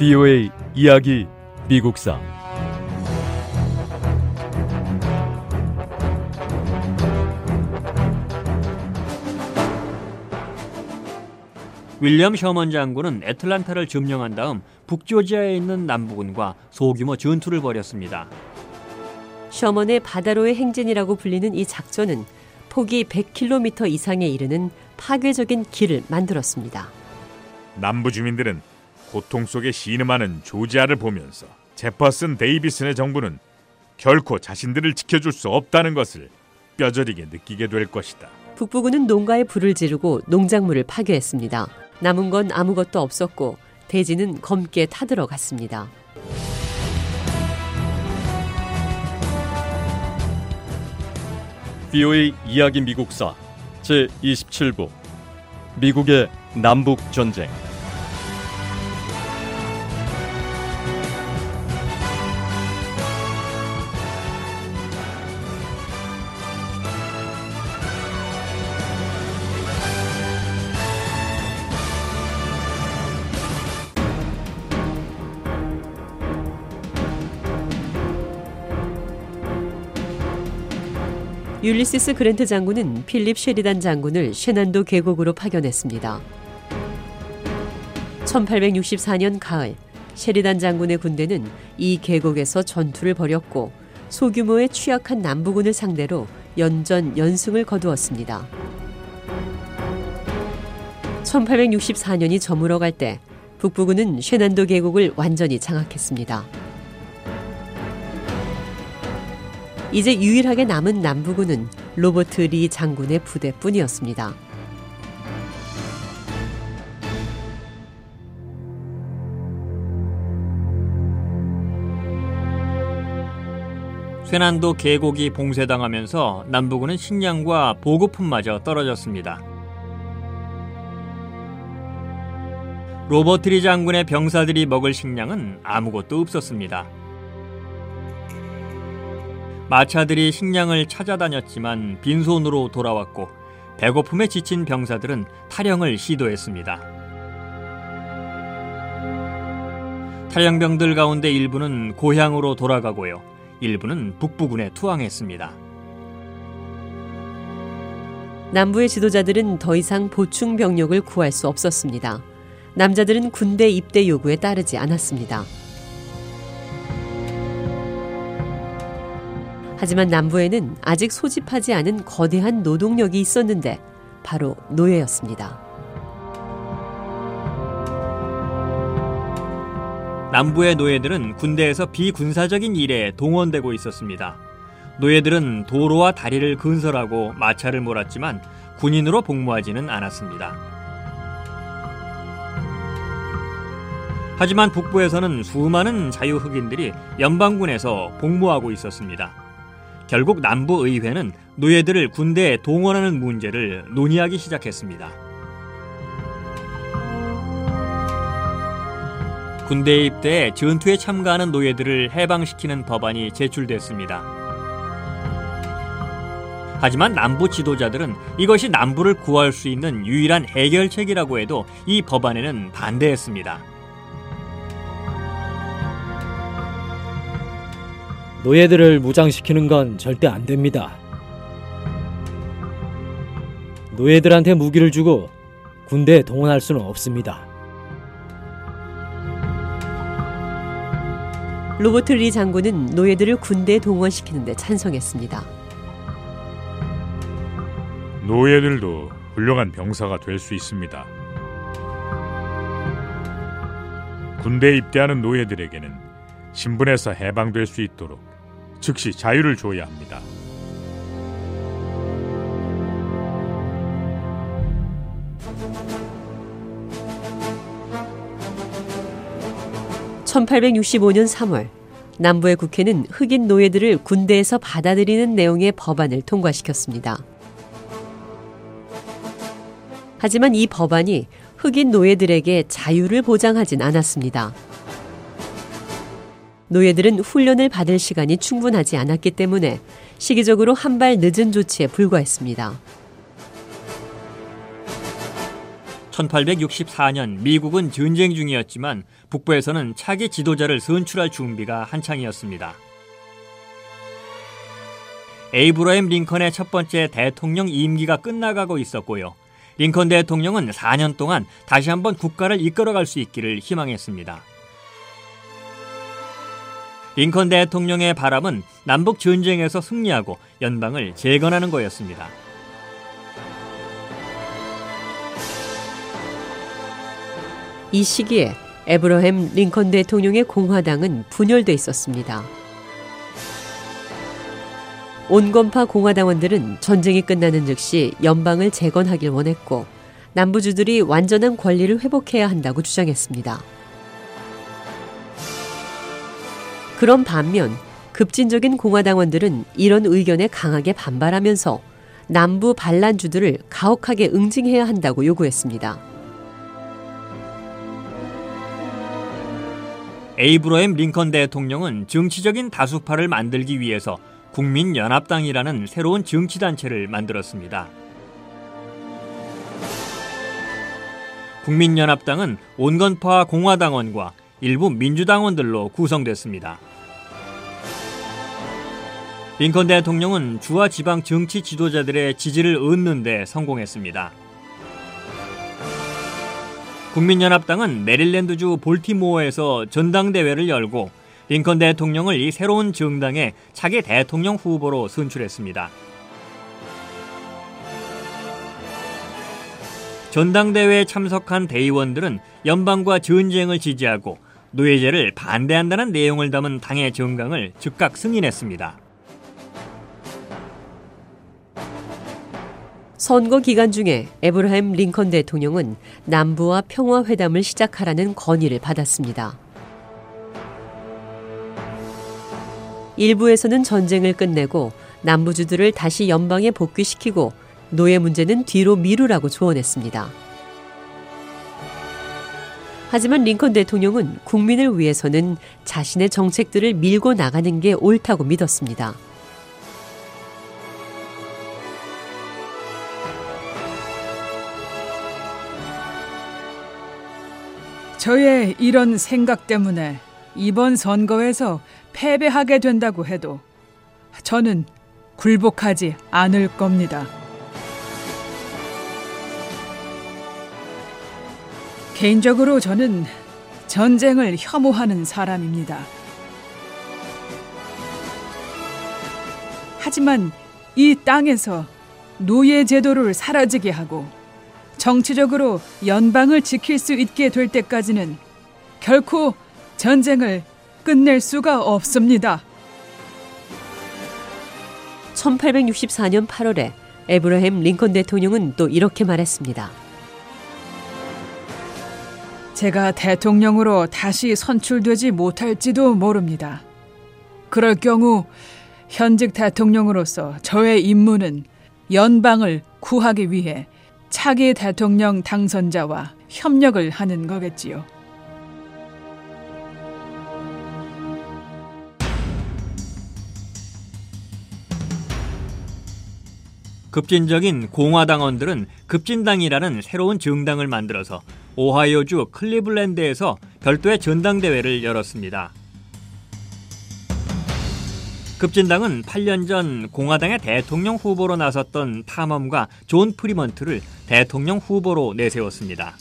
VOA 이야기 미국사 윌리엄 셔먼 장군은 애틀란타를 점령한 다음 북조지아에 있는 남부군과 소규모 전투를 벌였습니다. 셔먼의 바다로의 행진이라고 불리는 이 작전은 폭이 100km 이상에 이르는 파괴적인 길을 만들었습니다. 남부 주민들은 고통 속에 신음하는 조지아를 보면서 제퍼슨 데이비슨의 정부는 결코 자신들을 지켜줄 수 없다는 것을 뼈저리게 느끼게 될 것이다. 북부군은 농가에 불을 지르고 농작물을 파괴했습니다. 남은 건 아무것도 없었고 대지는 검게 타들어갔습니다. VOA 이야기 미국사 제 27부 미국의 남북 전쟁 율리시스 그랜트 장군은 필립 쉐리단 장군을 쉐난도 계곡으로 파견했습니다. 1864년 가을 쉐리단 장군의 군대는 이 계곡에서 전투를 벌였고 소규모의 취약한 남부군을 상대로 연전 연승을 거두었습니다. 1864년이 저물어 갈 때 북부군은 쉐난도 계곡을 완전히 장악했습니다. 이제 유일하게 남은 남부군은 로버트 리 장군의 부대뿐이었습니다. 셰넌도 계곡이 봉쇄당하면서 남부군은 식량과 보급품마저 떨어졌습니다. 로버트 리 장군의 병사들이 먹을 식량은 아무것도 없었습니다. 마차들이 식량을 찾아다녔지만 빈손으로 돌아왔고 배고픔에 지친 병사들은 탈영을 시도했습니다. 탈영병들 가운데 일부는 고향으로 돌아가고요. 일부는 북부군에 투항했습니다. 남부의 지도자들은 더 이상 보충 병력을 구할 수 없었습니다. 남자들은 군대 입대 요구에 따르지 않았습니다. 하지만 남부에는 아직 소집하지 않은 거대한 노동력이 있었는데 바로 노예였습니다. 남부의 노예들은 군대에서 비군사적인 일에 동원되고 있었습니다. 노예들은 도로와 다리를 건설하고 마차를 몰았지만 군인으로 복무하지는 않았습니다. 하지만 북부에서는 수많은 자유 흑인들이 연방군에서 복무하고 있었습니다. 결국 남부 의회는 노예들을 군대에 동원하는 문제를 논의하기 시작했습니다. 군대에 입대해 전투에 참가하는 노예들을 해방시키는 법안이 제출됐습니다. 하지만 남부 지도자들은 이것이 남부를 구할 수 있는 유일한 해결책이라고 해도 이 법안에는 반대했습니다. 노예들을 무장시키는 건 절대 안 됩니다. 노예들한테 무기를 주고 군대에 동원할 수는 없습니다. 로버트 리 장군은 노예들을 군대에 동원시키는데 찬성했습니다. 노예들도 훌륭한 병사가 될 수 있습니다. 군대에 입대하는 노예들에게는 신분에서 해방될 수 있도록 즉시 자유를 줘야 합니다. (1865년 3월) 남부의 국회는 흑인 노예들을 군대에서 받아들이는 내용의 법안을 통과시켰습니다. 하지만 이 법안이 흑인 노예들에게 자유를 보장하진 않았습니다. 노예들은 훈련을 받을 시간이 충분하지 않았기 때문에 시기적으로 한 발 늦은 조치에 불과했습니다. 1864년 미국은 전쟁 중이었지만 북부에서는 차기 지도자를 선출할 준비가 한창이었습니다. 에이브러햄 링컨의 첫 번째 대통령 임기가 끝나가고 있었고요. 링컨 대통령은 4년 동안 다시 한번 국가를 이끌어갈 수 있기를 희망했습니다. 링컨 대통령의 바람은 남북 전쟁에서 승리하고 연방을 재건하는 거였습니다. 이 시기에 에브러햄 링컨 대통령의 공화당은 분열돼 있었습니다. 온건파 공화당원들은 전쟁이 끝나는 즉시 연방을 재건하길 원했고 남부주들이 완전한 권리를 회복해야 한다고 주장했습니다. 그런 반면 급진적인 공화당원들은 이런 의견에 강하게 반발하면서 남부 반란주들을 가혹하게 응징해야 한다고 요구했습니다. 에이브러햄 링컨 대통령은 정치적인 다수파를 만들기 위해서 국민연합당이라는 새로운 정치단체를 만들었습니다. 국민연합당은 온건파 공화당원과 일부 민주당원들로 구성됐습니다. 링컨 대통령은 주와 지방 정치 지도자들의 지지를 얻는 데 성공했습니다. 국민연합당은 메릴랜드주 볼티모어에서 전당대회를 열고 링컨 대통령을 이 새로운 정당의 차기 대통령 후보로 선출했습니다. 전당대회에 참석한 대의원들은 연방과 전쟁을 지지하고 노예제를 반대한다는 내용을 담은 당의 정강을 즉각 승인했습니다. 선거 기간 중에 에브라햄 링컨 대통령은 남부와 평화 회담을 시작하라는 건의를 받았습니다. 일부에서는 전쟁을 끝내고 남부주들을 다시 연방에 복귀시키고 노예 문제는 뒤로 미루라고 조언했습니다. 하지만 링컨 대통령은 국민을 위해서는 자신의 정책들을 밀고 나가는 게 옳다고 믿었습니다. 저의 이런 생각 때문에 이번 선거에서 패배하게 된다고 해도 저는 굴복하지 않을 겁니다. 개인적으로 저는 전쟁을 혐오하는 사람입니다. 하지만 이 땅에서 노예 제도를 사라지게 하고 정치적으로 연방을 지킬 수 있게 될 때까지는 결코 전쟁을 끝낼 수가 없습니다. 1864년 8월에 에브라햄 링컨 대통령은 또 이렇게 말했습니다. 제가 대통령으로 다시 선출되지 못할지도 모릅니다. 그럴 경우 현직 대통령으로서 저의 임무는 연방을 구하기 위해 차기 대통령 당선자와 협력을 하는 거겠지요. 급진적인 공화당원들은 급진당이라는 새로운 정당을 만들어서 오하이오주 클리블랜드에서 별도의 전당대회를 열었습니다. 급진당은 8년 전 공화당의 대통령 후보로 나섰던 탐험가 존 프리먼트를 대통령 후보로 내세웠습니다.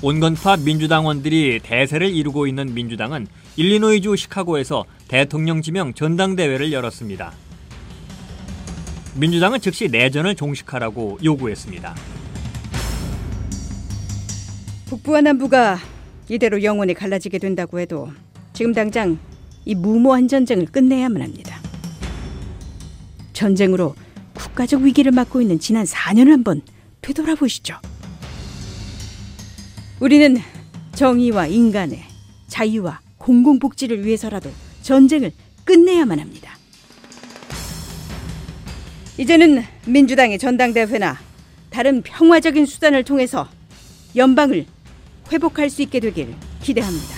온건파 민주당원들이 대세를 이루고 있는 민주당은 일리노이주 시카고에서 대통령 지명 전당대회를 열었습니다. 민주당은 즉시 내전을 종식하라고 요구했습니다. 북부와 남부가 이대로 영원히 갈라지게 된다고 해도 지금 당장 이 무모한 전쟁을 끝내야만 합니다. 전쟁으로 국가적 위기를 맞고 있는 지난 4년을 한번 되돌아보시죠. 우리는 정의와 인간의 자유와 공공복지를 위해서라도 전쟁을 끝내야만 합니다. 이제는 민주당의 전당대회나 다른 평화적인 수단을 통해서 연방을 회복할 수 있게 되길 기대합니다.